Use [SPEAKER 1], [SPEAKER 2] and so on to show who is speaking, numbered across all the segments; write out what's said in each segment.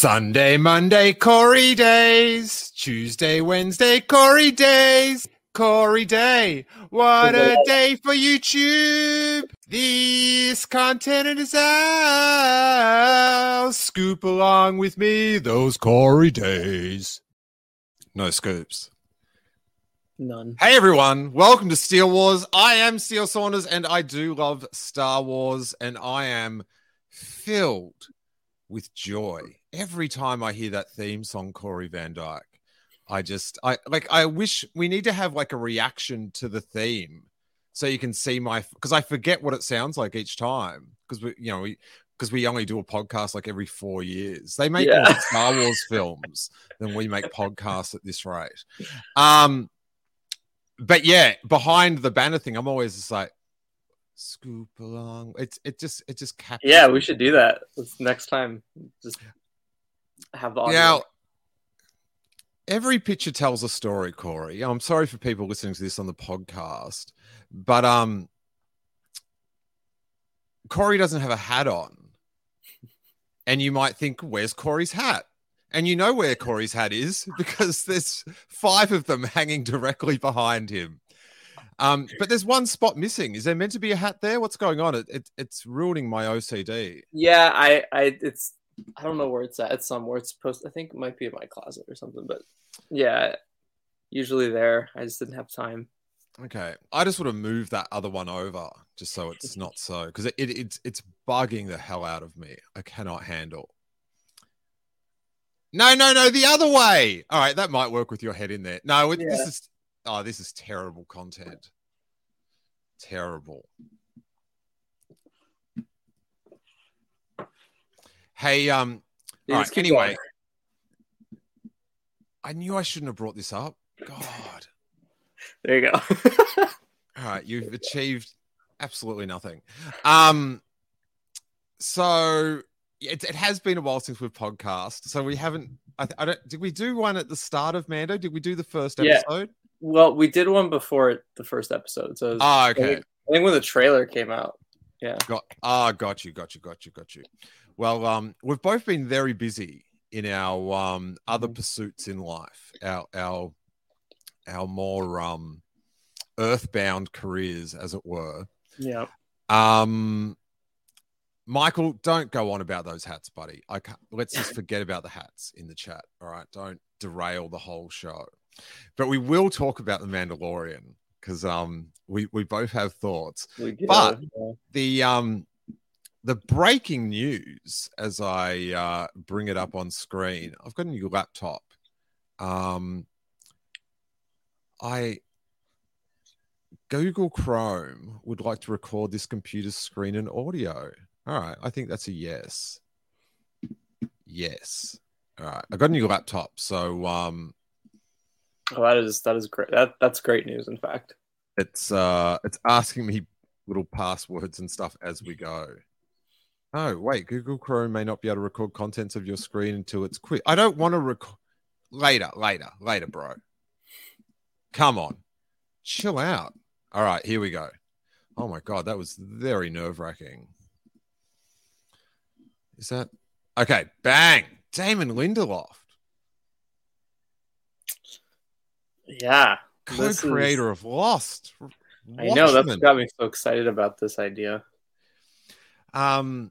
[SPEAKER 1] Sunday, Monday, Corey days. Tuesday, Wednesday, Corey days. Corey Day. What a day for YouTube. This content is ours. Scoop along with me those Corey days. No scoops.
[SPEAKER 2] None.
[SPEAKER 1] Hey everyone, welcome to Steele Wars. I am Steele Saunders and I do love Star Wars and I am filled with joy every time I hear that theme song, Corey Van Dyke. I just I like I wish we need to have like a reaction to the theme so you can see my because I forget what it sounds like each time because we you know we because we only do a podcast like every four years. They make
[SPEAKER 2] Yeah.
[SPEAKER 1] more Star Wars films than we make podcasts at this rate. Um, but yeah, behind the banner thing, I'm always just like scoop along. It's it just it just captures.
[SPEAKER 2] Yeah, we should do that Let's- next time. Just have the audio.
[SPEAKER 1] Now, every picture tells a story, Corey. I'm sorry for people listening to this on the podcast, but um, Corey doesn't have a hat on, and you might think, "Where's Corey's hat?" And you know where Corey's hat is because there's five of them hanging directly behind him. Um, but there's one spot missing. Is there meant to be a hat there? What's going on? It, it it's ruining my OCD.
[SPEAKER 2] yeah, I, I, it's, I don't know where it's at. It's somewhere. It's supposed. I think it might be in my closet or something. But yeah, usually there. I just didn't have time.
[SPEAKER 1] Okay, I just want to move that other one over just so it's not so because it, it it's it's bugging the hell out of me. I cannot handle. No, no, no, the other way. All right, that might work with your head in there. No, it, this is oh, this is terrible content. Terrible. Hey, um,
[SPEAKER 2] Yeah,
[SPEAKER 1] all right. Anyway,
[SPEAKER 2] going.
[SPEAKER 1] I knew I shouldn't have brought this up. God.
[SPEAKER 2] there you go.
[SPEAKER 1] All right, you've achieved absolutely nothing. Um, so it, it has been a while since we've podcast, so we haven't. I, I don't. Did we do one at the start of Mando? Did we do the first episode?
[SPEAKER 2] Well, we did one before the first episode. So was,
[SPEAKER 1] Ah,
[SPEAKER 2] I,
[SPEAKER 1] okay.
[SPEAKER 2] think, I think when the trailer came out. Yeah.
[SPEAKER 1] Got ah, got you, got you, got you, got you. Well, um, we've both been very busy in our um other
[SPEAKER 2] Mhm.
[SPEAKER 1] pursuits in life, our our our more um earthbound careers, as it were.
[SPEAKER 2] Yeah.
[SPEAKER 1] Um, Michael, don't go on about those hats, buddy. I can't, let's just forget about the hats in the chat. All right, don't derail the whole show. But we will talk about the Mandalorian because um we we both have thoughts. But- The um the breaking news as I uh, bring it up on screen. I've got a new laptop. Um, I Google Chrome would like to record this computer's screen and audio. All right, I think that's a yes. Yes. All right, I got a new laptop, so um,
[SPEAKER 2] Oh, that is that is great. That that's great news. In fact.
[SPEAKER 1] it's uh, it's asking me little passwords and stuff as we go. Oh wait, Google Chrome may not be able to record contents of your screen until it's quit. I don't want to record later, later, later, bro. Come on, chill out. All right, here we go. Oh my god, that was very nerve wracking. Is that okay? Bang, Damon Lindelof,
[SPEAKER 2] Yeah.
[SPEAKER 1] Co-creator of Lost.
[SPEAKER 2] I know that's
[SPEAKER 1] Watchmen.
[SPEAKER 2] what got me so excited about this idea.
[SPEAKER 1] Um,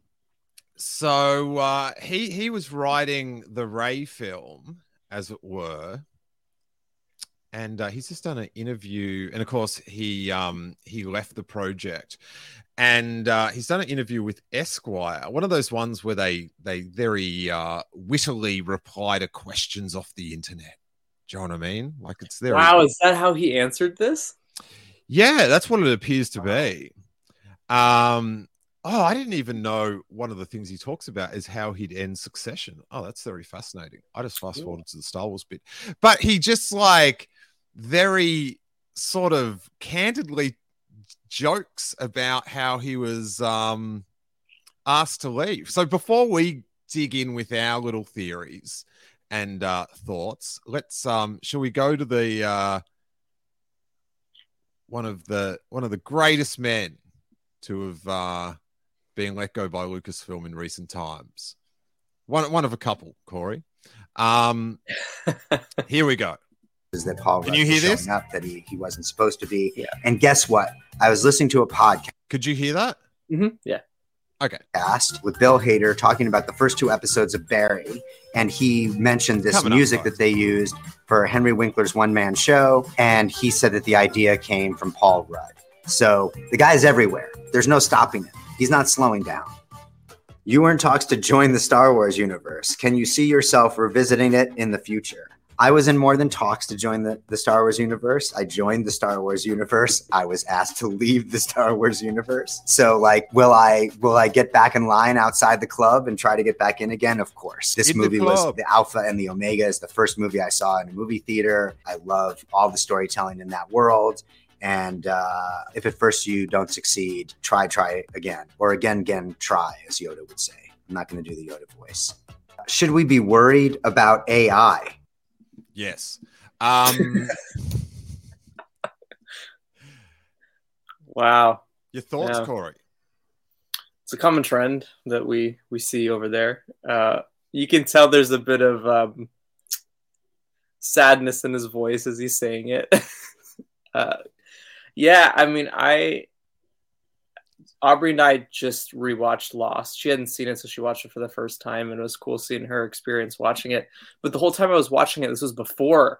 [SPEAKER 1] so uh, he he was writing the Rey film, as it were, and uh, he's just done an interview. And of course, he um he left the project, and uh, he's done an interview with Esquire, one of those ones where they they very uh, wittily reply to questions off the internet. Do you know what I mean? Like it's there.
[SPEAKER 2] Wow, is that how he answered this?
[SPEAKER 1] Yeah, that's what it appears to be. Um, oh, I didn't even know one of the things he talks about is how he'd end Succession. Oh, that's very fascinating. I just fast forwarded to the Star Wars bit, but he just like very sort of candidly jokes about how he was um asked to leave. So before we dig in with our little theories and uh thoughts, let's um shall we go to the uh one of the one of the greatest men to have uh, been let go by Lucasfilm in recent times. one one of a couple, Corey. Um, here we go.
[SPEAKER 3] Is that Paul
[SPEAKER 1] Can
[SPEAKER 3] Rudd
[SPEAKER 1] you hear this?
[SPEAKER 3] up that he, he wasn't supposed to be.
[SPEAKER 2] Yeah.
[SPEAKER 3] And guess what? I was listening to a podcast
[SPEAKER 1] Could you hear that?
[SPEAKER 2] hmm Yeah.
[SPEAKER 1] Okay.
[SPEAKER 3] with Bill Hader talking about the first two episodes of Barry, and he mentioned this
[SPEAKER 1] Coming
[SPEAKER 3] music
[SPEAKER 1] guys.
[SPEAKER 3] that they used for Henry Winkler's one man show, and he said that the idea came from Paul Rudd. So the guy's everywhere. There's no stopping him. He's not slowing down. You were in talks to join the Star Wars universe. Can you see yourself revisiting it in the future? I was in more than talks to join the, the Star Wars universe. I joined the Star Wars universe. I was asked to leave the Star Wars universe. So like will I will I get back in line outside the club and try to get back in again? Of course. This
[SPEAKER 1] In the
[SPEAKER 3] movie was the Alpha and the Omega is the first movie I saw in a movie theater. I love all the storytelling in that world. And uh, if at first you don't succeed, try, try again, or again, again, try, as Yoda would say. I'm not going to do the Yoda voice. Should we be worried about AI?
[SPEAKER 1] Yes. Um,
[SPEAKER 2] Wow.
[SPEAKER 1] your thoughts,
[SPEAKER 2] Yeah.
[SPEAKER 1] Corey?
[SPEAKER 2] It's a common trend that we we see over there. Uh, you can tell there's a bit of um, sadness in his voice as he's saying it. uh, yeah, I mean, I Aubrey and I just rewatched Lost. She hadn't seen it, so she watched it for the first time, and it was cool seeing her experience watching it. But the whole time I was watching it, this was before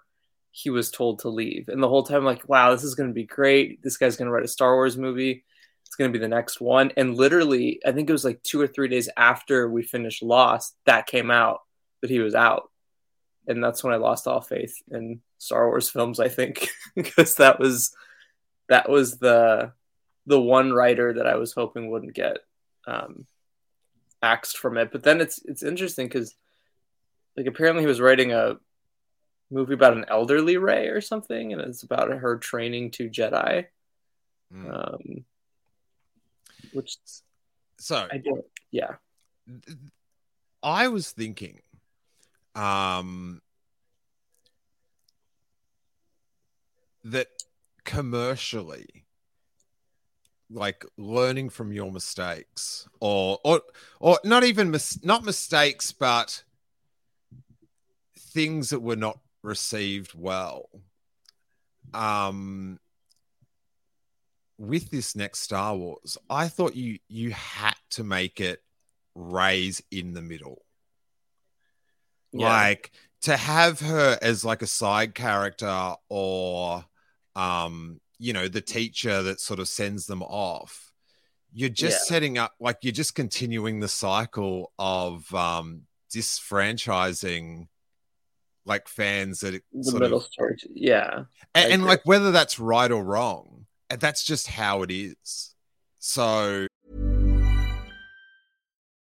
[SPEAKER 2] he was told to leave, and the whole time, I'm like, wow, this is going to be great. This guy's going to write a Star Wars movie. It's going to be the next one. And literally, I think it was like two or three days after we finished Lost, that came out that he was out. And that's when I lost all faith in Star Wars films, I think, because that was that was the the one writer that I was hoping wouldn't get um, axed from it. But then it's it's interesting because like apparently he was writing a movie about an elderly Rey or something, and it's about her training to Jedi.
[SPEAKER 1] Mm.
[SPEAKER 2] Um, which
[SPEAKER 1] So
[SPEAKER 2] I don't. Yeah.
[SPEAKER 1] I was thinking, um, that commercially, like learning from your mistakes, or or or not even mis- not mistakes, but things that were not received well. Um, with this next Star Wars, I thought you you had to make it raise in the middle.
[SPEAKER 2] Yeah.
[SPEAKER 1] Like to have her as like a side character or um you know the teacher that sort of sends them off. You're just
[SPEAKER 2] Yeah.
[SPEAKER 1] setting up like you're just continuing the cycle of um disfranchising like fans that
[SPEAKER 2] the
[SPEAKER 1] sort
[SPEAKER 2] middle
[SPEAKER 1] of
[SPEAKER 2] story. Yeah.
[SPEAKER 1] And, and like whether that's right or wrong that's just how it is so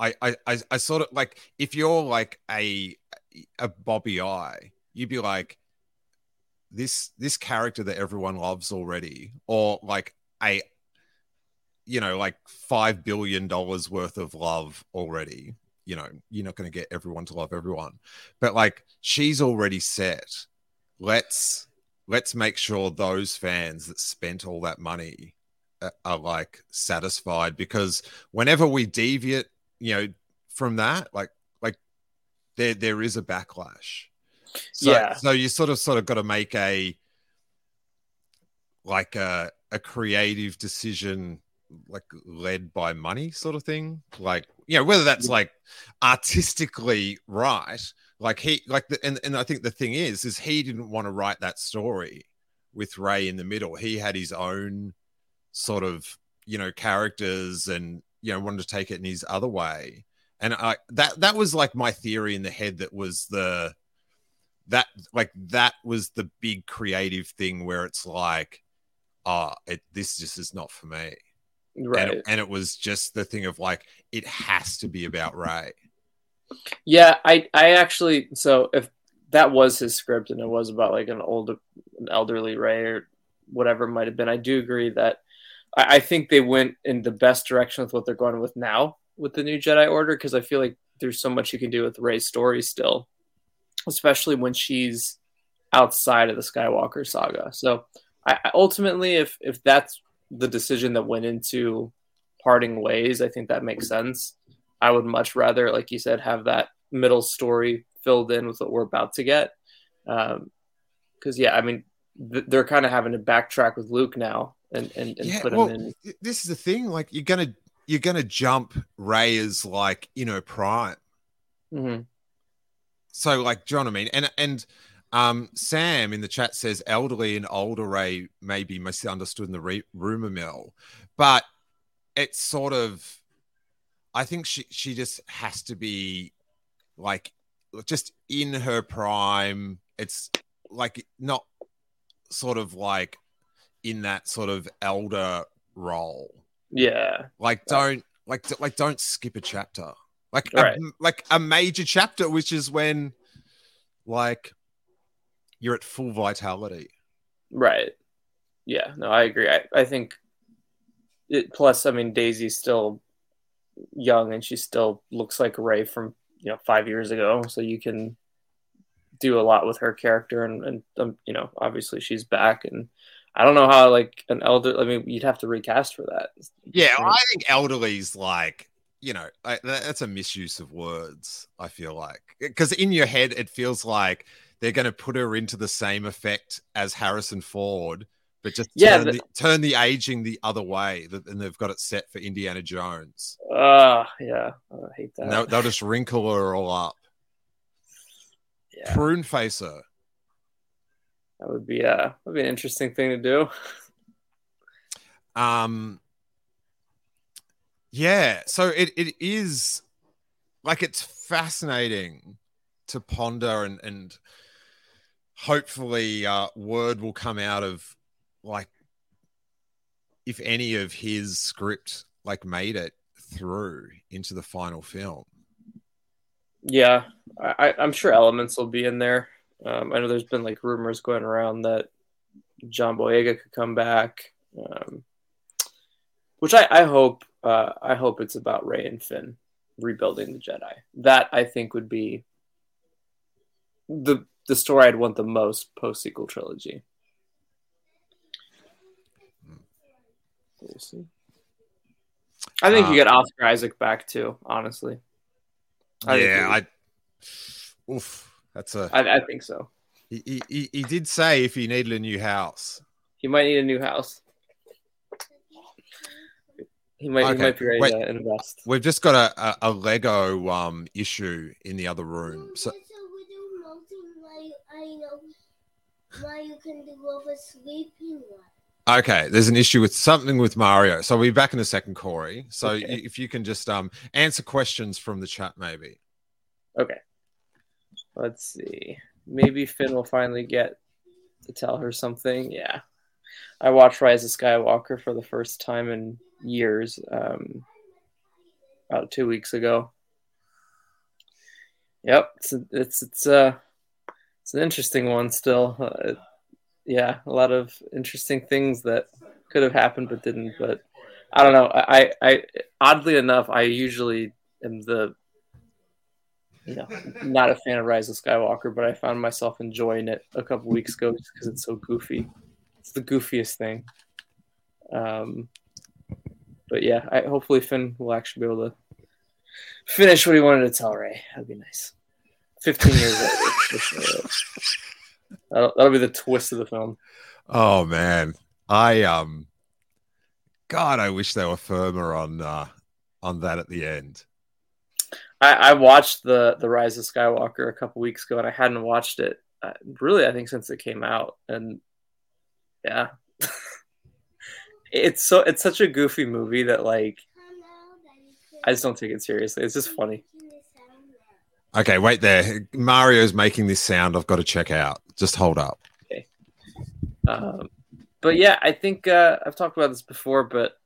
[SPEAKER 1] I, I I I sort of like if you're like a a Bob Iger, you'd be like this this character that everyone loves already, or like a you know like five billion dollars worth of love already. You know, you're not going to get everyone to love everyone, but like she's already set. Let's let's make sure those fans that spent all that money are, are like satisfied because whenever we deviate you know from that like like there there is a backlash. So,
[SPEAKER 2] Yeah.
[SPEAKER 1] so you sort of sort of got to make a like a a creative decision like led by money sort of thing. Like you know whether that's like artistically right like he like the, and, and i think the thing is is he didn't want to write that story with Rey in the middle. He had his own sort of you know characters and you know wanted to take it in his other way and i that that was like my theory in the head that was the that like that was the big creative thing where it's like oh it this just is not for me
[SPEAKER 2] right.
[SPEAKER 1] and, and it was just the thing of like it has to be about Rey.
[SPEAKER 2] Yeah, I I actually so if that was his script and it was about like an old an elderly Rey or whatever it might have been, I do agree that I, I think they went in the best direction with what they're going with now with the new Jedi Order because I feel like there's so much you can do with Rey's story still, especially when she's outside of the Skywalker saga. So I, ultimately, if if that's the decision that went into parting ways, I think that makes sense. I would much rather, like you said, have that middle story filled in with what we're about to get. Because um, yeah, I mean, th- they're kind of having to backtrack with Luke now and and, and
[SPEAKER 1] Yeah,
[SPEAKER 2] put
[SPEAKER 1] well,
[SPEAKER 2] him in.
[SPEAKER 1] this is the thing. Like you're gonna you're gonna jump Rey as like you know prime.
[SPEAKER 2] Mhm.
[SPEAKER 1] So like, do you know what I mean? And and um, Sam in the chat says elderly and older Rey may be misunderstood in the re- rumor mill, but it's sort of. I think she she just has to be like just in her prime. It's like not sort of like in that sort of elder role.
[SPEAKER 2] Yeah,
[SPEAKER 1] Like don't like like don't skip a chapter. Like
[SPEAKER 2] Right.
[SPEAKER 1] a, like a major chapter, which is when like you're at full vitality.
[SPEAKER 2] right. Yeah, no, I agree. I, I think it. Plus, I mean, Daisy's still young and she still looks like Rey from you know five years ago. So you can do a lot with her character, and and um, you know, obviously she's back, and I don't know how like an elder. I mean, you'd have to recast for that.
[SPEAKER 1] Yeah, I think elderly's like you know I, that's a misuse of words. I feel like because in your head it feels like they're going to put her into the same effect as Harrison Ford, but just
[SPEAKER 2] Yeah,
[SPEAKER 1] turn,
[SPEAKER 2] the-
[SPEAKER 1] the, turn the aging the other way, and they've got it set for Indiana Jones.
[SPEAKER 2] Ah, yeah, I hate that.
[SPEAKER 1] They'll, they'll just wrinkle her all up,
[SPEAKER 2] yeah,
[SPEAKER 1] prune face her.
[SPEAKER 2] That would be uh, would be an interesting thing to do.
[SPEAKER 1] Um, yeah, so it, it is like it's fascinating to ponder and and hopefully uh, word will come out of like if any of his script like made it through into the final film.
[SPEAKER 2] Yeah, I, I'm sure elements will be in there. Um, I know there's been like rumors going around that John Boyega could come back, um, which I, I hope. Uh, I hope it's about Rey and Finn rebuilding the Jedi. That I think would be the the story I'd want the most post sequel trilogy. We'll see. I think you
[SPEAKER 1] Uh,
[SPEAKER 2] get Oscar Isaac back too. Honestly, I
[SPEAKER 1] yeah, I oof, that's a
[SPEAKER 2] I, I think so.
[SPEAKER 1] he, he- he, he did say if he needed a new house.
[SPEAKER 2] He might need a new house. He might.
[SPEAKER 1] Okay,
[SPEAKER 2] He might be ready
[SPEAKER 1] wait.
[SPEAKER 2] to invest.
[SPEAKER 1] We've just got a, a, a Lego um issue in the other room. So
[SPEAKER 4] I know why you can do over sleeping
[SPEAKER 1] okay, there's an issue with something with Mario. So we'll be back in a second, Corey. So
[SPEAKER 2] Okay.
[SPEAKER 1] if you can just um answer questions from the chat, maybe.
[SPEAKER 2] Okay. Let's see. Maybe Finn will finally get to tell her something. Yeah. I watched Rise of Skywalker for the first time in years. Um, about two weeks ago. Yep, it's it's it's uh it's an interesting one still. Uh, yeah, a lot of interesting things that could have happened but didn't. But I don't know. I, I oddly enough, I usually am the you know not a fan of Rise of Skywalker, but I found myself enjoying it a couple weeks ago because it's so goofy. It's the goofiest thing. Um, but yeah, I hopefully Finn will actually be able to finish what he wanted to tell Rey. That'd be nice. Fifteen years later. That'll, that'll be the twist of the film.
[SPEAKER 1] Oh man, I um, God, I wish they were firmer on uh on that at the end.
[SPEAKER 2] I, I watched the the Rise of Skywalker a couple weeks ago, and I hadn't watched it uh, really. I think since it came out, and yeah, it's so it's such a goofy movie that like I just don't take it seriously. It's just funny.
[SPEAKER 1] Okay, wait there. Mario's making this sound. I've got to check out. Just hold up.
[SPEAKER 2] Um, but yeah, I think uh, I've talked about this before, but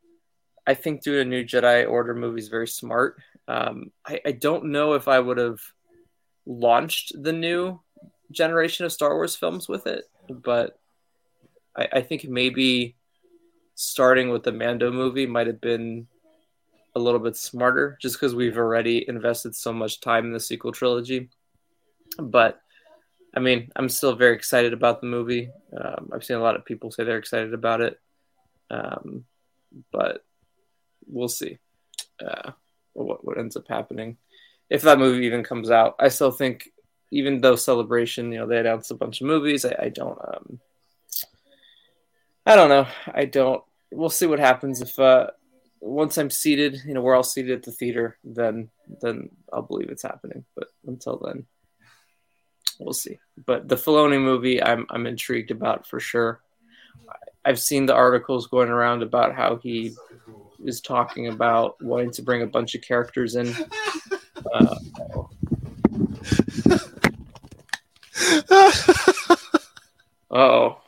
[SPEAKER 2] I think doing a new Jedi Order movie is very smart. Um, I, I don't know if I would have launched the new generation of Star Wars films with it, but I, I think maybe starting with the Mando movie might have been a little bit smarter just because we've already invested so much time in the sequel trilogy. But I mean, I'm still very excited about the movie. Um, I've seen a lot of people say they're excited about it. Um, but we'll see uh, what, what ends up happening. If that movie even comes out, I still think, even though Celebration, you know, they announced a bunch of movies, I, I don't, um, I don't know. I don't, we'll see what happens if, uh, once I'm seated, you know, we're all seated at the theater, then, then I'll believe it's happening. But until then, we'll see. But the Filoni movie, I'm I'm intrigued about for sure. I've seen the articles going around about how he is talking about wanting to bring a bunch of characters in. Uh, oh,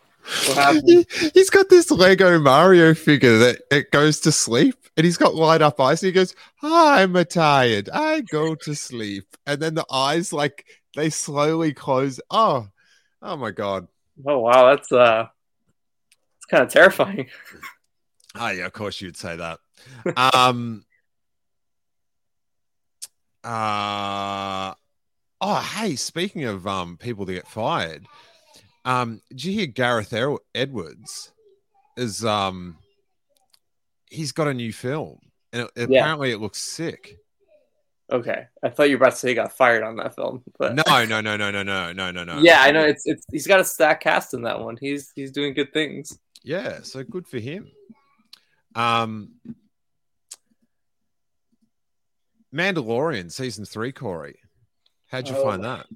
[SPEAKER 2] what happened?
[SPEAKER 1] He, has got this Lego Mario figure that it goes to sleep, and he's got light up eyes. And he goes, "I'm tired. I go to sleep." And then the eyes like they slowly close. Oh, oh my god!
[SPEAKER 2] Oh wow, that's uh, it's kind of terrifying.
[SPEAKER 1] Oh yeah, of course you'd say that. um. Uh. Oh, hey. Speaking of um people to get fired, um, did you hear Gareth Edwards is um he's got a new film and it, yeah. apparently it looks sick.
[SPEAKER 2] Okay, I thought you were about to say he got fired on that film, but
[SPEAKER 1] no, no, no, no, no, no, no, no, no.
[SPEAKER 2] Yeah, I know it's it's he's got a stack cast in that one. He's he's doing good things.
[SPEAKER 1] Yeah, so good for him. Um, Mandalorian season three, Corey. How'd you oh. find that?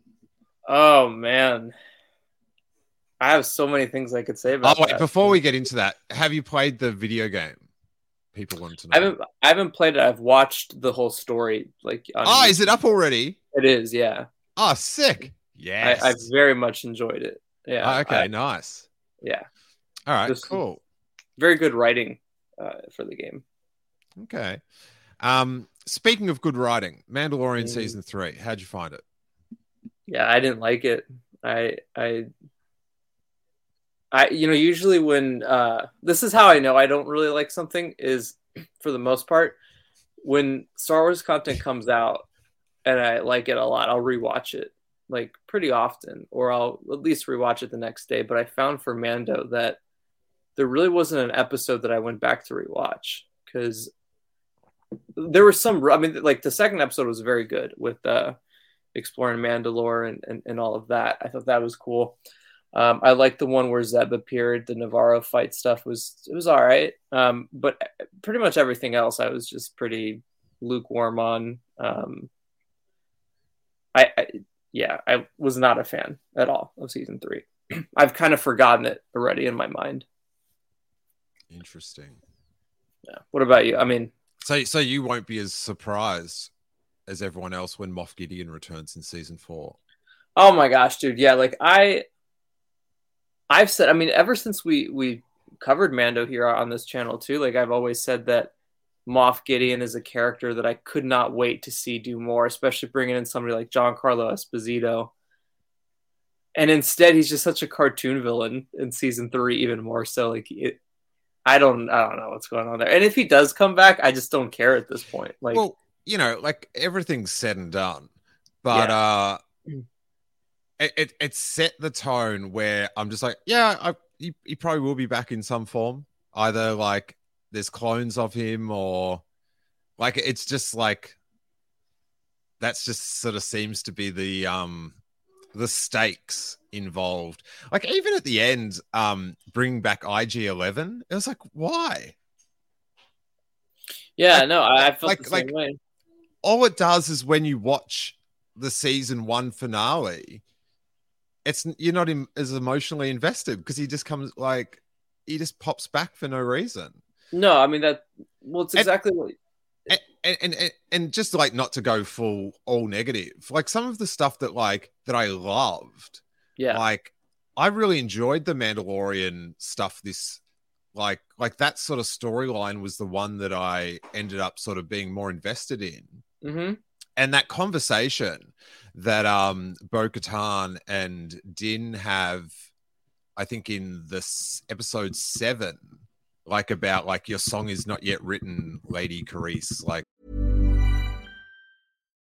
[SPEAKER 2] Oh, oh man, I have so many things I could say about.
[SPEAKER 1] Oh wait, that. before we get into that, have you played the video game? People want to know.
[SPEAKER 2] I haven't. I haven't played it. I've watched the whole story. Like,
[SPEAKER 1] on, oh, is it up already?
[SPEAKER 2] It is. Yeah.
[SPEAKER 1] Oh, sick. Yeah.
[SPEAKER 2] I, I, very much enjoyed it. Yeah.
[SPEAKER 1] Oh, okay.
[SPEAKER 2] I,
[SPEAKER 1] nice.
[SPEAKER 2] Yeah.
[SPEAKER 1] All right. Just cool.
[SPEAKER 2] Very good writing uh, for the game.
[SPEAKER 1] Okay. Um, speaking of good writing, Mandalorian mm. season three. How'd you find it?
[SPEAKER 2] Yeah, I didn't like it. I I I you know usually when uh, this is how I know I don't really like something is for the most part when Star Wars content comes out and I like it a lot, I'll rewatch it like pretty often, or I'll at least rewatch it the next day. But I found for Mando that there really wasn't an episode that I went back to rewatch because there was some. I mean, like the second episode was very good with uh, exploring Mandalore and, and, and all of that. I thought that was cool. Um, I like the one where Zeb appeared. The Nevarro fight stuff was it was all right, um, but pretty much everything else I was just pretty lukewarm on. Um, I, I yeah, I was not a fan at all of season three. I've kind of forgotten it already in my mind.
[SPEAKER 1] Interesting.
[SPEAKER 2] Yeah. What about you? I mean,
[SPEAKER 1] so so you won't be as surprised as everyone else when Moff Gideon returns in season four.
[SPEAKER 2] Oh my gosh, dude! Yeah, like I I've said, I mean, ever since we we covered Mando here on this channel too, like I've always said that Moff Gideon is a character that I could not wait to see do more, especially bringing in somebody like Giancarlo Esposito. And instead, he's just such a cartoon villain in season three, even more so. Like, it, I don't, I don't know what's going on there. And if he does come back, I just don't care at this point. Like,
[SPEAKER 1] well, you know, like everything's said and done, but yeah. uh it, it, it set the tone where I'm just like, yeah, I, he, he probably will be back in some form. Either like there's clones of him or like it's just like that's just sort of seems to be the um the stakes involved. Like even at the end, um, bring back IG Eleven. It was like, why?
[SPEAKER 2] Yeah, like, no, I felt like, the same
[SPEAKER 1] like,
[SPEAKER 2] way.
[SPEAKER 1] All it does is when you watch the season one finale, it's you're not in, as emotionally invested because he just comes like he just pops back for no reason.
[SPEAKER 2] No, I mean that. Well, it's exactly
[SPEAKER 1] and,
[SPEAKER 2] what.
[SPEAKER 1] And, and, and just like not to go full all negative, like some of the stuff that like that I loved.
[SPEAKER 2] Yeah.
[SPEAKER 1] Like I really enjoyed the Mandalorian stuff this like like that sort of storyline was the one that I ended up sort of being more invested in.
[SPEAKER 2] Mm-hmm.
[SPEAKER 1] And that conversation that um Bo Katan and Din have, I think in this episode seven, like about like your song is not yet written, Lady Kryze. Like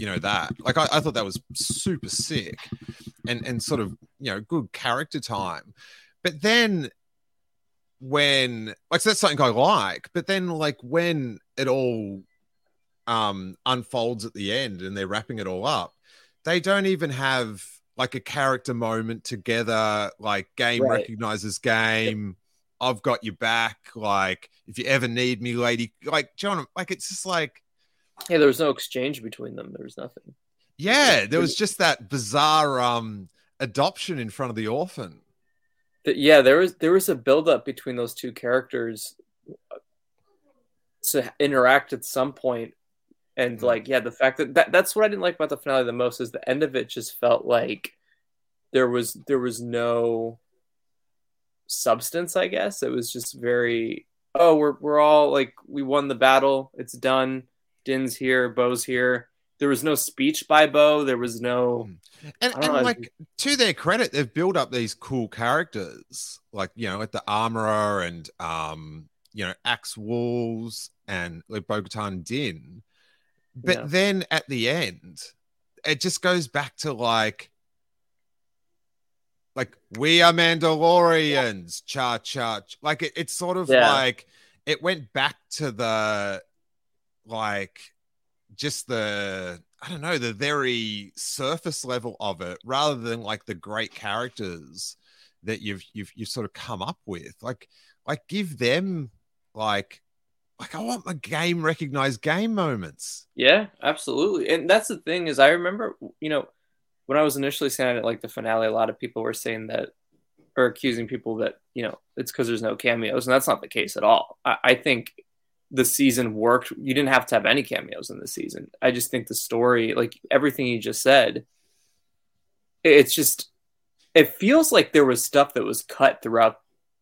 [SPEAKER 1] You know that. Like I, I thought that was super sick and and sort of you know good character time. But then when like so that's something i like but then like when it all um unfolds at the end and they're wrapping it all up they don't even have like a character moment together. Like game
[SPEAKER 2] Right.
[SPEAKER 1] recognizes game. I've got your back. Like if you ever need me lady like john like it's just like
[SPEAKER 2] Yeah, there was no exchange between them. There was nothing.
[SPEAKER 1] yeah, there was just that bizarre um adoption in front of the orphan.
[SPEAKER 2] Th- Yeah, there was there was a buildup between those two characters to interact at some point, and
[SPEAKER 1] Mm.
[SPEAKER 2] like yeah, the fact that, that that's what I didn't like about the finale the most is the end of it just felt like there was there was no substance. I guess it was just very oh we're we're all like we won the battle, it's done. Din's here, Bo's here. There was no speech by Bo. There was no.
[SPEAKER 1] And, and
[SPEAKER 2] know,
[SPEAKER 1] like to their credit, they've built up these cool characters, like you know, like the armorer and um, you know, Axe Woves and like Bo-Katan Din. But
[SPEAKER 2] Yeah.
[SPEAKER 1] then at the end, it just goes back to like like we are Mandalorians, cha cha. Like it, it's sort of
[SPEAKER 2] Yeah.
[SPEAKER 1] like it went back to the like just the I don't know the very surface level of it, rather than like the great characters that you've you've you've sort of come up with. Like like give them like like I want my game recognized game moments.
[SPEAKER 2] Yeah, absolutely. And that's the thing is I remember, you know, when I was initially saying it like the finale, a lot of people were saying that or accusing people that, you know, it's because there's no cameos. And that's not the case at all. I, I think the season worked. You didn't have to have any cameos in the season. I just think the story, like everything you just said, it's just it feels like there was stuff that was cut throughout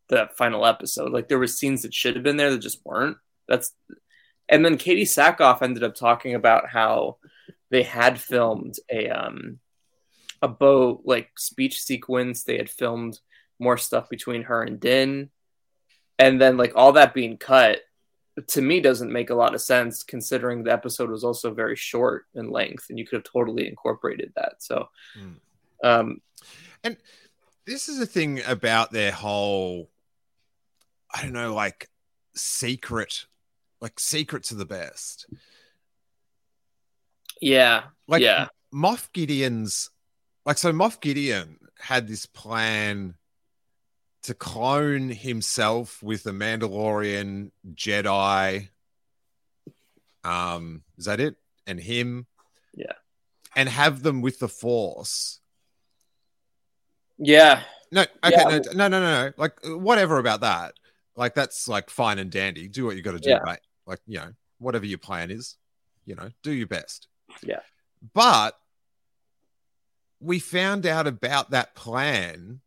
[SPEAKER 2] the final episode. Like there were scenes that should have been there that just weren't. That's and then Katee Sackhoff ended up talking about how they had filmed a um a boat like speech sequence. They had filmed more stuff between her and Din, and then like all that being cut to me doesn't make a lot of sense considering the episode was also very short in length and you could have totally incorporated that. So,
[SPEAKER 1] Mm.
[SPEAKER 2] um,
[SPEAKER 1] And this is the thing about their whole, I don't know, like secret, like secrets are the best.
[SPEAKER 2] yeah,
[SPEAKER 1] Like
[SPEAKER 2] yeah,
[SPEAKER 1] Moff Gideon's, like, so Moff Gideon had this plan to clone himself with the Mandalorian Jedi. Um, is that it? And him.
[SPEAKER 2] Yeah.
[SPEAKER 1] And have them with the Force.
[SPEAKER 2] yeah,
[SPEAKER 1] No, okay,
[SPEAKER 2] Yeah.
[SPEAKER 1] no, no, no, no, no. Like whatever about that. Like that's like fine and dandy. Do what you got to do,
[SPEAKER 2] Yeah.
[SPEAKER 1] right? Like you know, whatever your plan is, you know, do your best.
[SPEAKER 2] Yeah.
[SPEAKER 1] But we found out about that plan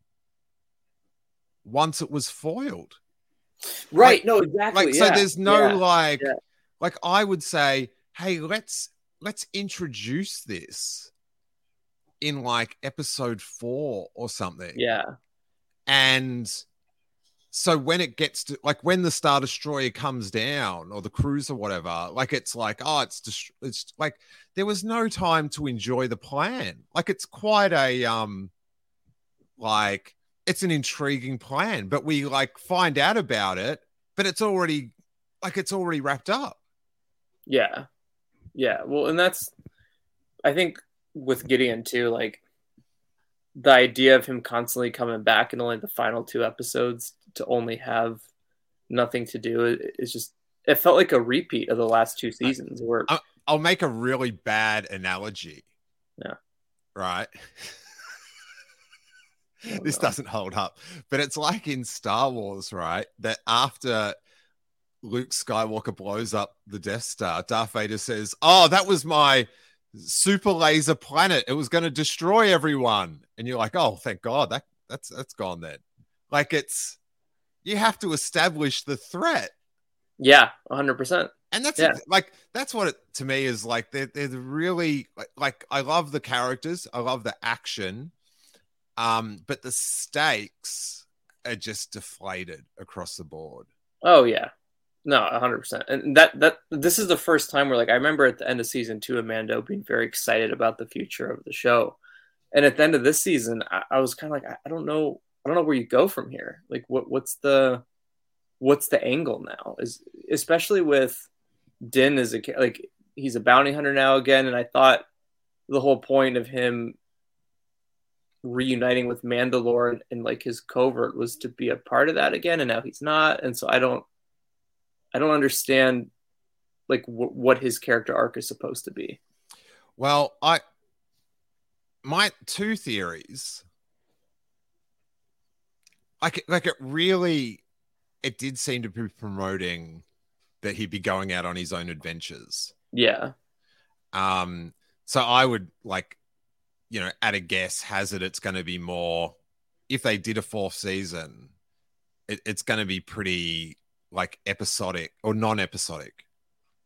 [SPEAKER 1] once it was foiled.
[SPEAKER 2] right.
[SPEAKER 1] Like-
[SPEAKER 2] no, exactly.
[SPEAKER 1] Like so, there's no
[SPEAKER 2] yeah.
[SPEAKER 1] like,
[SPEAKER 2] yeah.
[SPEAKER 1] like I would say, hey, let's let's introduce this in like episode four or something.
[SPEAKER 2] yeah,
[SPEAKER 1] And so when it gets to like when the Star Destroyer comes down or the cruise or whatever, like it's like, oh, it's just it's like there was no time to enjoy the plan. Like it's quite a um like it's an intriguing plan, but we like find out about it, but it's already like it's already wrapped up.
[SPEAKER 2] Yeah. Yeah. Well, and that's, I think with Gideon too, like, the idea of him constantly coming back in only the final two episodes to only have nothing to do it's just it felt like a repeat of the last two seasons where
[SPEAKER 1] I'll make a really bad analogy.
[SPEAKER 2] Yeah.
[SPEAKER 1] Right.
[SPEAKER 2] Oh,
[SPEAKER 1] this
[SPEAKER 2] no.
[SPEAKER 1] doesn't hold up, but it's like in Star Wars, right? That after Luke Skywalker blows up the Death Star, Darth Vader says, "Oh, that was my super laser planet. It was going to destroy everyone." And you're like, "Oh, thank God that that's that's gone then." Like it's you have to establish the threat.
[SPEAKER 2] yeah 100%
[SPEAKER 1] And that's
[SPEAKER 2] Yeah.
[SPEAKER 1] like that's what it to me is like. They're they're really like, like I love the characters, I love the action, um, but the stakes are just deflated across the board.
[SPEAKER 2] Oh yeah, no, hundred percent. And that that this is the first time where like I remember at the end of season two, Amanda being very excited about the future of the show, and at the end of this season, I, I was kind of like, I, I don't know, I don't know where you go from here. Like, what what's the what's the angle now? Is especially with Din as a like he's a bounty hunter now again, and I thought the whole point of him reuniting with Mandalore and, and like his covert was to be a part of that again, and now he's not, and so I don't, I don't understand like w- what his character arc is supposed to be.
[SPEAKER 1] Well, I my two theories like like it really it did seem to be promoting that he'd be going out on his own adventures.
[SPEAKER 2] Yeah,
[SPEAKER 1] Um, so I would like, you know, at a guess, hazard it's going to be more. If they did a fourth season, it, it's going to be pretty like episodic or non-episodic.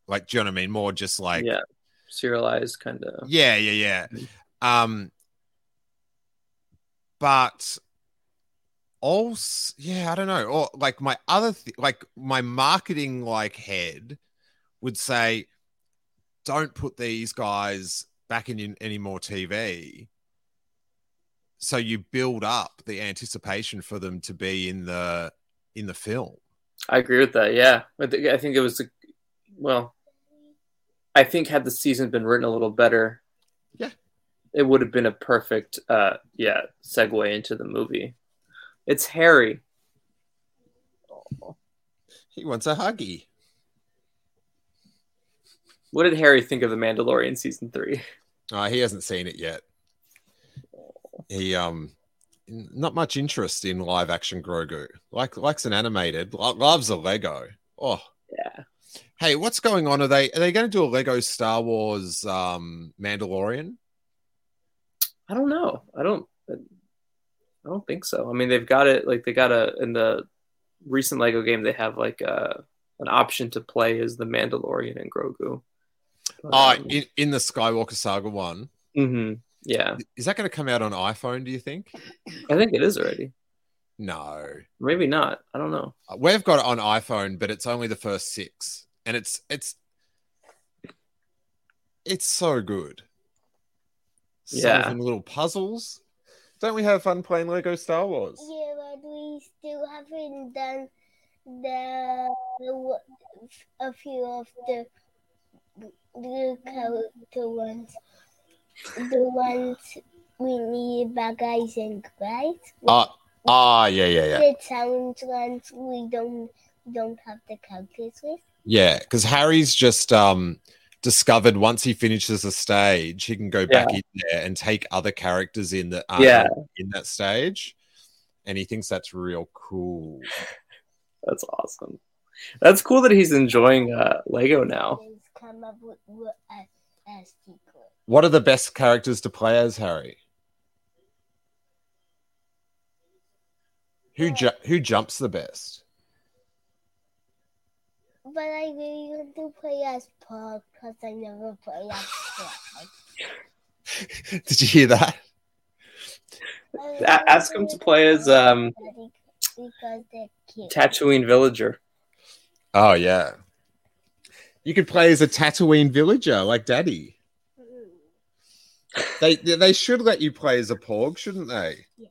[SPEAKER 1] Like, do you know what I mean? More just like,
[SPEAKER 2] yeah, serialized kind of.
[SPEAKER 1] yeah, yeah, yeah. Um, but also, yeah, I don't know. Or like my other, th- like my marketing like head would say, don't put these guys back in, any more TV. So you build up the anticipation for them to be in the in the film.
[SPEAKER 2] I agree with that. Yeah, I think I think it was a, well. I think had the season been written a little better,
[SPEAKER 1] Yeah.
[SPEAKER 2] it would have been a perfect, uh, yeah, segue into the movie. It's Harry.
[SPEAKER 1] He wants a huggy.
[SPEAKER 2] What did Harry think of the Mandalorian season three?
[SPEAKER 1] Uh, he hasn't seen it yet. He um, not much interest in live action Grogu. Like likes an animated. lo- Loves a Lego. Oh,
[SPEAKER 2] Yeah,
[SPEAKER 1] hey, what's going on? Are they are they going to do a Lego Star Wars um Mandalorian?
[SPEAKER 2] I don't know. I don't. I don't think so. I mean, they've got it like they got a in the recent Lego game. They have like a an option to play as the Mandalorian and Grogu. But,
[SPEAKER 1] Oh,
[SPEAKER 2] um,
[SPEAKER 1] in, in the Skywalker Saga one.
[SPEAKER 2] mhm. Yeah,
[SPEAKER 1] Is that going to come out on iPhone? Do you think?
[SPEAKER 2] I think it is already.
[SPEAKER 1] No,
[SPEAKER 2] Maybe not. I don't know.
[SPEAKER 1] we've got it on iPhone, but it's only the first six, and it's it's it's so good.
[SPEAKER 2] Yeah.
[SPEAKER 1] Solving little puzzles. Don't we have fun playing Lego Star Wars?
[SPEAKER 4] Yeah, but we still haven't done the a few of the the character ones. The ones we need bagaging, right?
[SPEAKER 1] Ah, ah, yeah, yeah, yeah,
[SPEAKER 4] The challenge ones we don't don't have the characters with.
[SPEAKER 1] yeah. Because Harry's just um discovered once he finishes a stage, he can go back in there and take other characters in that aren't
[SPEAKER 2] Yeah.
[SPEAKER 1] in that stage, and he thinks that's real cool.
[SPEAKER 2] That's awesome. That's cool that he's enjoying uh, Lego now.
[SPEAKER 4] Just come up with what a, a secret.
[SPEAKER 1] What are the best characters to play as Harry? Who ju- who jumps the best?
[SPEAKER 4] But I really want to play as Paul because I never play as Paul.
[SPEAKER 1] Did you hear that?
[SPEAKER 2] A- ask him to play as, um,
[SPEAKER 4] because.
[SPEAKER 2] Tatooine villager.
[SPEAKER 1] Oh yeah. You could play as a Tatooine villager like Daddy. They they should let you play as a porg, shouldn't they?
[SPEAKER 4] Yeah.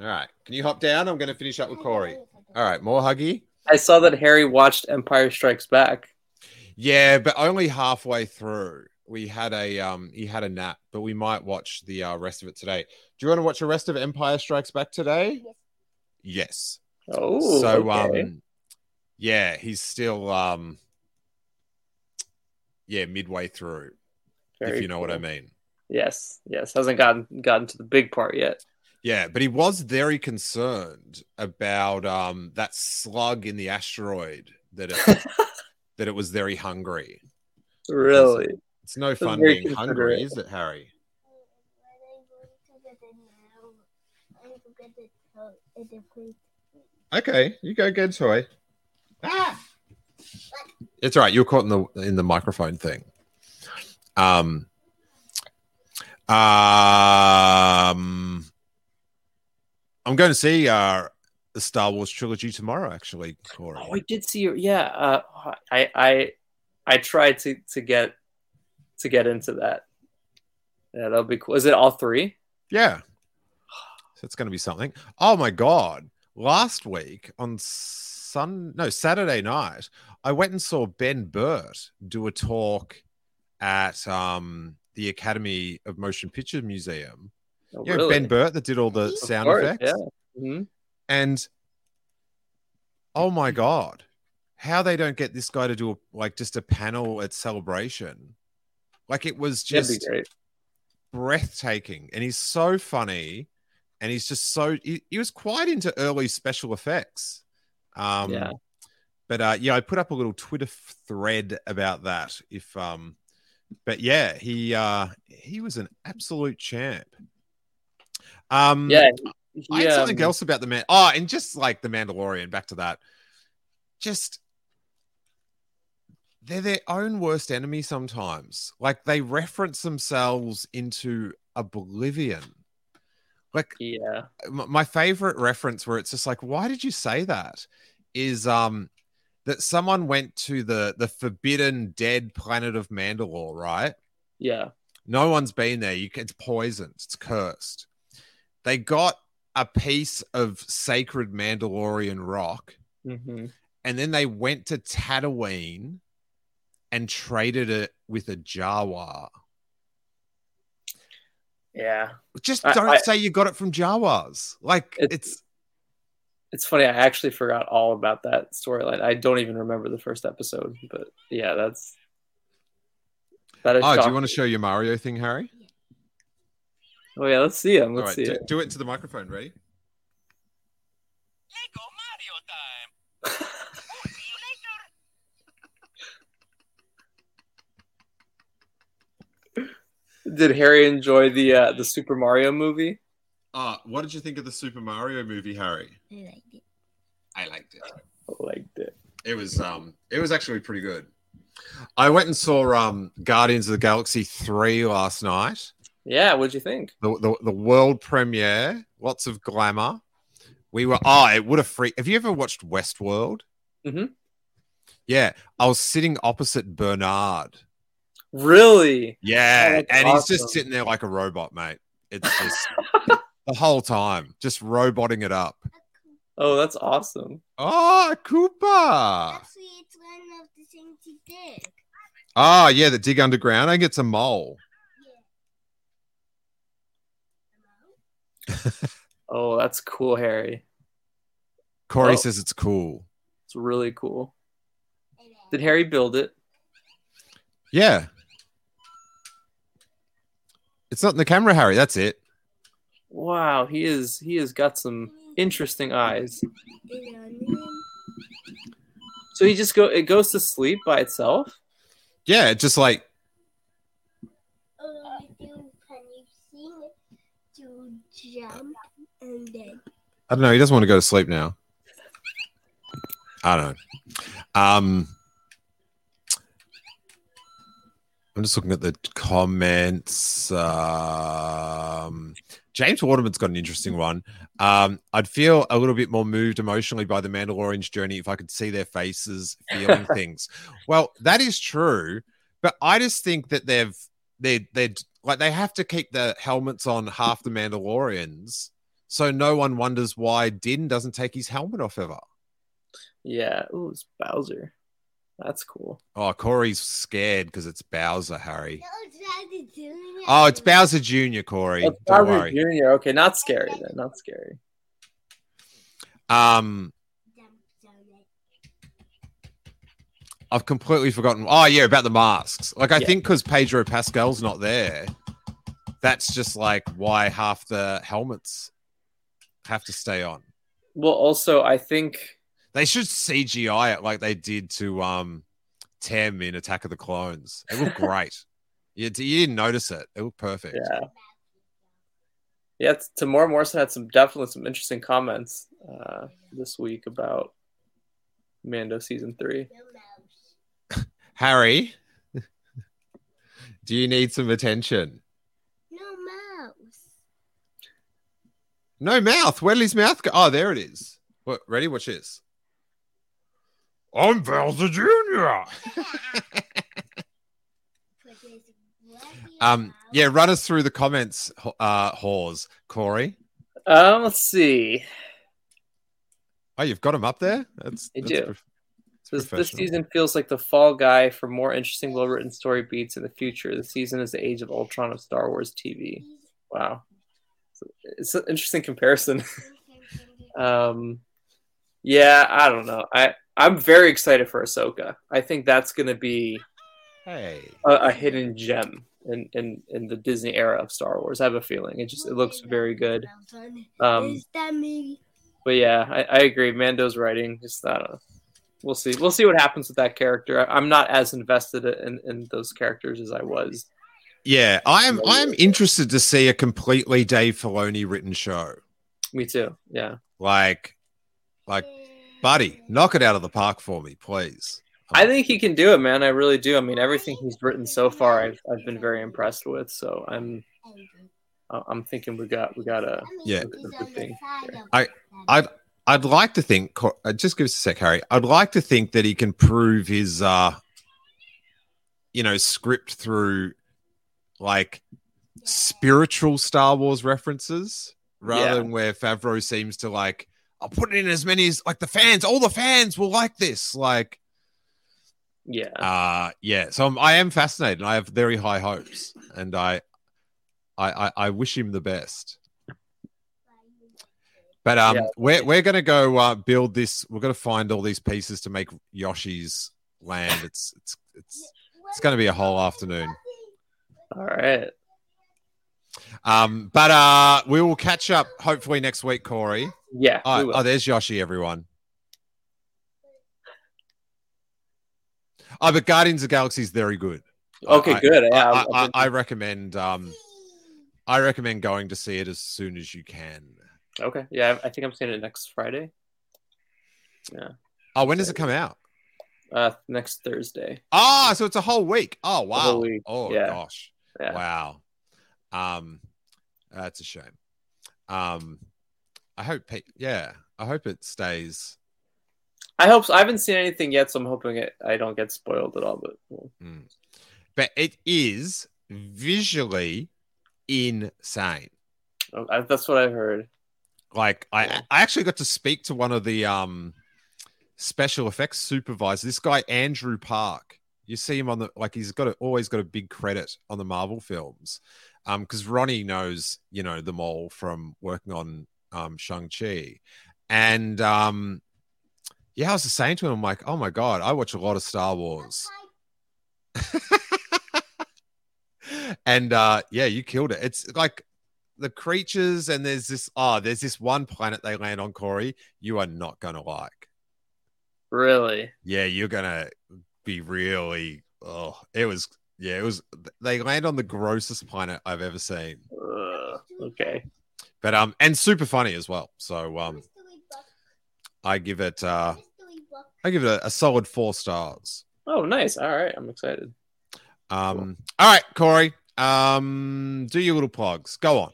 [SPEAKER 1] All right. Can you hop down? I'm going to finish up with Corey. All right. More huggy.
[SPEAKER 2] I saw that Harry watched Empire Strikes Back.
[SPEAKER 1] Yeah, but only halfway through. we had a um he had a nap, but we might watch the uh, rest of it today. Do you want to watch the rest of Empire Strikes Back today? Yes.
[SPEAKER 2] Oh,
[SPEAKER 1] so
[SPEAKER 2] okay.
[SPEAKER 1] um yeah, he's still um yeah, midway through,
[SPEAKER 2] Very
[SPEAKER 1] if you know what I mean.
[SPEAKER 2] Yes, yes. Hasn't gotten gotten to the big part yet.
[SPEAKER 1] Yeah, but he was very concerned about um that slug in the asteroid that it that it was very hungry.
[SPEAKER 2] Really?
[SPEAKER 1] It's no fun
[SPEAKER 2] very
[SPEAKER 1] being hungry, is it, Harry? Okay, you go get a toy. Ah! It's all right. You're caught in the in the microphone thing. Um. Um. I'm going to see uh the Star Wars trilogy tomorrow. Actually, Corey.
[SPEAKER 2] Oh, I did see your yeah. Uh, I I I tried to to get to get into that. Yeah, that'll be cool. Is it all three?
[SPEAKER 1] Yeah. So it's going to be something. Oh my god! Last week on Sun, no Saturday night, I went and saw Ben Burtt do a talk at um the Academy of Motion Picture Museum.
[SPEAKER 2] Oh,
[SPEAKER 1] You know,
[SPEAKER 2] really?
[SPEAKER 1] Ben Burtt that did all the sound
[SPEAKER 2] course,
[SPEAKER 1] effects.
[SPEAKER 2] Yeah. Mhm.
[SPEAKER 1] And oh my god, how they don't get this guy to do a, like just a panel at celebration. Like it was just breathtaking and he's so funny and he's just so he, he was quite into early special effects um
[SPEAKER 2] Yeah.
[SPEAKER 1] but uh yeah i put up a little twitter thread about that if um but yeah he uh he was an absolute champ um
[SPEAKER 2] Yeah.
[SPEAKER 1] I had something
[SPEAKER 2] um,
[SPEAKER 1] else about the man. Oh, and just like the Mandalorian, back to that. Just they're their own worst enemy sometimes. Like they reference themselves into oblivion. Like
[SPEAKER 2] Yeah.
[SPEAKER 1] my favorite reference where it's just like, why did you say that? Is um that someone went to the the forbidden dead planet of Mandalore, right?
[SPEAKER 2] Yeah.
[SPEAKER 1] No one's been there. You it's poisoned. It's cursed. They got a piece of sacred Mandalorian rock,
[SPEAKER 2] hmm
[SPEAKER 1] and then they went to Tatooine and traded it with a Jawa.
[SPEAKER 2] Yeah.
[SPEAKER 1] Just don't
[SPEAKER 2] I-
[SPEAKER 1] say you got it from Jawas. Like
[SPEAKER 2] It's-
[SPEAKER 1] it's
[SPEAKER 2] It's funny. I actually forgot all about that storyline. I don't even remember the first episode, but yeah, that's that is.
[SPEAKER 1] Oh, do you want to show your Mario thing, Harry?
[SPEAKER 2] Oh yeah, let's see him.
[SPEAKER 1] All
[SPEAKER 2] Let's
[SPEAKER 1] right,
[SPEAKER 2] see
[SPEAKER 1] do,
[SPEAKER 2] it.
[SPEAKER 1] do it into the microphone. Ready?
[SPEAKER 2] Did Harry enjoy the uh, the Super Mario movie?
[SPEAKER 1] Uh, what did you think of the Super Mario movie, Harry?
[SPEAKER 4] I liked it.
[SPEAKER 1] I liked it.
[SPEAKER 2] I liked it.
[SPEAKER 1] It was um it was actually pretty good. I went and saw um Guardians of the Galaxy 3 last night.
[SPEAKER 2] Yeah, what'd you think?
[SPEAKER 1] The the, the world premiere, lots of glamour. We were oh, it would have freaked. Have you ever watched Westworld?
[SPEAKER 2] Mm-hmm.
[SPEAKER 1] Yeah, I was sitting opposite Bernard.
[SPEAKER 2] Really?
[SPEAKER 1] Yeah,
[SPEAKER 2] Oh, that's
[SPEAKER 1] and he's just sitting there like a robot, mate. It's just the whole time, just roboting it up.
[SPEAKER 2] Oh, that's awesome.
[SPEAKER 1] Oh, Koopa.
[SPEAKER 4] Actually, it's one of the things he did.
[SPEAKER 1] Oh, yeah, the dig underground. I think it's a mole.
[SPEAKER 2] Oh, that's cool, Harry.
[SPEAKER 1] Corey
[SPEAKER 2] Oh.
[SPEAKER 1] says it's cool.
[SPEAKER 2] It's really cool. Did Harry build it?
[SPEAKER 1] Yeah. It's not in the camera, Harry. That's it.
[SPEAKER 2] Wow, he is he has got some interesting eyes. So he just go it goes to sleep by itself?
[SPEAKER 1] Yeah, just like
[SPEAKER 4] Oh, you can you see it to jump and then
[SPEAKER 1] I don't know. He doesn't want to go to sleep now. I don't know. Um, I'm just looking at the comments. Um, James Waterman's got an interesting one. Um, I'd feel a little bit more moved emotionally by the Mandalorian's journey if I could see their faces feeling things. Well, that is true, but I just think that they've they they like they have to keep the helmets on half the Mandalorians, so no one wonders why Din doesn't take his helmet off ever.
[SPEAKER 2] Yeah. Ooh, it's Bowser. That's cool.
[SPEAKER 1] Oh, Corey's scared because it's Bowser, Harry.
[SPEAKER 4] No, Daddy doing it.
[SPEAKER 1] Oh, it's Bowser Jr., Corey.
[SPEAKER 2] That's
[SPEAKER 1] Don't
[SPEAKER 2] Bowser
[SPEAKER 1] worry.
[SPEAKER 2] Jr. Okay, not scary then. Not scary.
[SPEAKER 1] Um, I've completely forgotten. Oh, yeah, about the masks. Like, I
[SPEAKER 2] Yeah.
[SPEAKER 1] think because Pedro Pascal's not there, that's just like why half the helmets have to stay on.
[SPEAKER 2] Well, also, I think
[SPEAKER 1] They should CGI it like they did to um Tem in Attack of the Clones. It looked great. you, you didn't notice it. It looked perfect.
[SPEAKER 2] yeah. Yeah, t- Temuera Morrison had some definitely some interesting comments uh, this week about Mando season three.
[SPEAKER 1] Harry, do you need some attention?
[SPEAKER 4] No mouse.
[SPEAKER 1] No mouth. Where did his mouth go? Oh, there it is. What? Ready? Watch this. I'm Bowser Jr. um, yeah, run us through the comments, uh, Hawes. Corey.
[SPEAKER 2] Um, let's see.
[SPEAKER 1] Oh, you've got him up there. That's,
[SPEAKER 2] I
[SPEAKER 1] that's
[SPEAKER 2] do.
[SPEAKER 1] prof-
[SPEAKER 2] This, this season feels like the fall guy for more interesting, well written story beats in the future. The season is the age of Ultron of Star Wars TV. Wow. So It's an interesting comparison. um, yeah, I don't know. I, I'm very excited for Ahsoka. I think that's going to be
[SPEAKER 1] Hey.
[SPEAKER 2] a, a hidden gem in, in, in the Disney era of Star Wars. I have a feeling. It just it looks very good. Um,
[SPEAKER 4] Is that me?
[SPEAKER 2] But yeah, I, I agree. Mando's writing, just I don't know. We'll see. We'll see what happens with that character. I, I'm not as invested in, in those characters as I was.
[SPEAKER 1] Yeah, I am. I am interested to see a completely Dave Filoni written show.
[SPEAKER 2] Me too. Yeah.
[SPEAKER 1] Like, like, buddy, knock it out of the park for me, please.
[SPEAKER 2] I think he can do it, man. I really do. I mean, everything he's written so far, I've, I've been very impressed with. So I'm I'm thinking we got we got a
[SPEAKER 1] Yeah.
[SPEAKER 2] good thing.
[SPEAKER 1] I- I'd I'd like to think. Uh, Just give us a sec, Harry. I'd like to think that he can prove his, uh, you know, script through like spiritual Star Wars references, rather
[SPEAKER 2] Yeah.
[SPEAKER 1] than where Favreau seems to like. I'll put in as many as like the fans. All the fans will like this. Like,
[SPEAKER 2] Yeah.
[SPEAKER 1] uh yeah so I'm, i am fascinated i have very high hopes and I, I i i wish him the best but um
[SPEAKER 2] Yeah.
[SPEAKER 1] we're, we're gonna go uh build this we're gonna find all these pieces to make yoshi's land it's it's it's it's gonna be a whole afternoon
[SPEAKER 2] All right.
[SPEAKER 1] Um but uh we will catch up hopefully next week corey
[SPEAKER 2] Yeah.
[SPEAKER 1] oh, oh there's yoshi everyone oh but guardians of the galaxy is very good
[SPEAKER 2] okay.
[SPEAKER 1] I-
[SPEAKER 2] good. Yeah.
[SPEAKER 1] I,
[SPEAKER 2] I've
[SPEAKER 1] I, I recommend um I recommend going to see it as soon as you can.
[SPEAKER 2] okay. Yeah. I think I'm seeing it next Friday. Yeah.
[SPEAKER 1] Oh, when does it come out?
[SPEAKER 2] Uh, next Thursday.
[SPEAKER 1] Ah, so it's a whole week. Oh wow.
[SPEAKER 2] whole week,
[SPEAKER 1] Oh
[SPEAKER 2] yeah.
[SPEAKER 1] gosh.
[SPEAKER 2] Yeah.
[SPEAKER 1] Wow. Um that's a shame. Um I hope pe- yeah, I hope it stays.
[SPEAKER 2] I hope so. I haven't seen anything yet, so I'm hoping it I don't get spoiled at all. But well,
[SPEAKER 1] Mm. But it is visually insane.
[SPEAKER 2] oh, I- that's what I heard.
[SPEAKER 1] like I,
[SPEAKER 2] Yeah.
[SPEAKER 1] I actually got to speak to one of the um special effects supervisors this guy andrew park you see him on the like he's got a, always got a big credit on the marvel films um because ronnie knows you know them all from working on um shang-chi. And um yeah i was just saying to him i'm like oh my god i watch a lot of star wars. And uh yeah you killed it. It's like the creatures and there's this oh there's this one planet they land on corey you are not gonna like.
[SPEAKER 2] Really?
[SPEAKER 1] yeah you're gonna be really oh it was yeah it was they land on the grossest planet i've ever seen
[SPEAKER 2] Uh, okay.
[SPEAKER 1] but um and super funny as well so um i give it uh i give it a, a solid four stars
[SPEAKER 2] Oh, nice. All right. I'm excited.
[SPEAKER 1] um all right corey um do your little plugs go on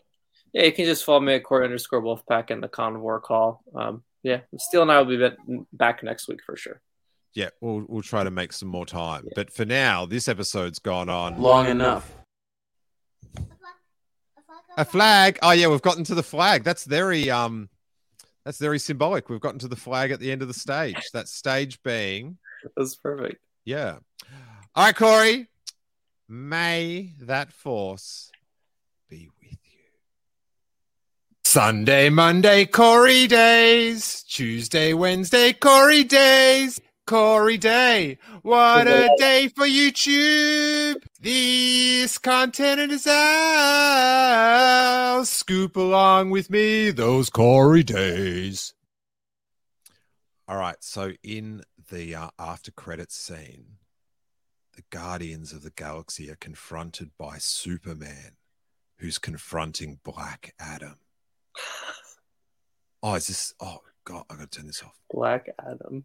[SPEAKER 2] Yeah, you can just follow me at Corey underscore Wolfpack in the Convor call. Um, yeah, Steele and I will be back next week for sure.
[SPEAKER 1] Yeah we'll, we'll try to make some more time but for now this episode's gone on
[SPEAKER 5] Long enough.
[SPEAKER 1] A flag. Oh yeah, we've gotten to the flag. That's very um that's very symbolic. We've gotten to the flag at the end of the stage. That stage being
[SPEAKER 2] That's perfect.
[SPEAKER 1] Yeah. All right, Corey. May that force be with you. Sunday, Monday, Corey days. Tuesday, Wednesday, Corey days. Corey Day. What a day for YouTube. This content is ours. Scoop along with me those Corey days. All right. So, in the uh, after credits scene, the Guardians of the Galaxy are confronted by Superman, who's confronting Black Adam. Oh, is this? Oh, God, I got to turn this off.
[SPEAKER 2] Black Adam.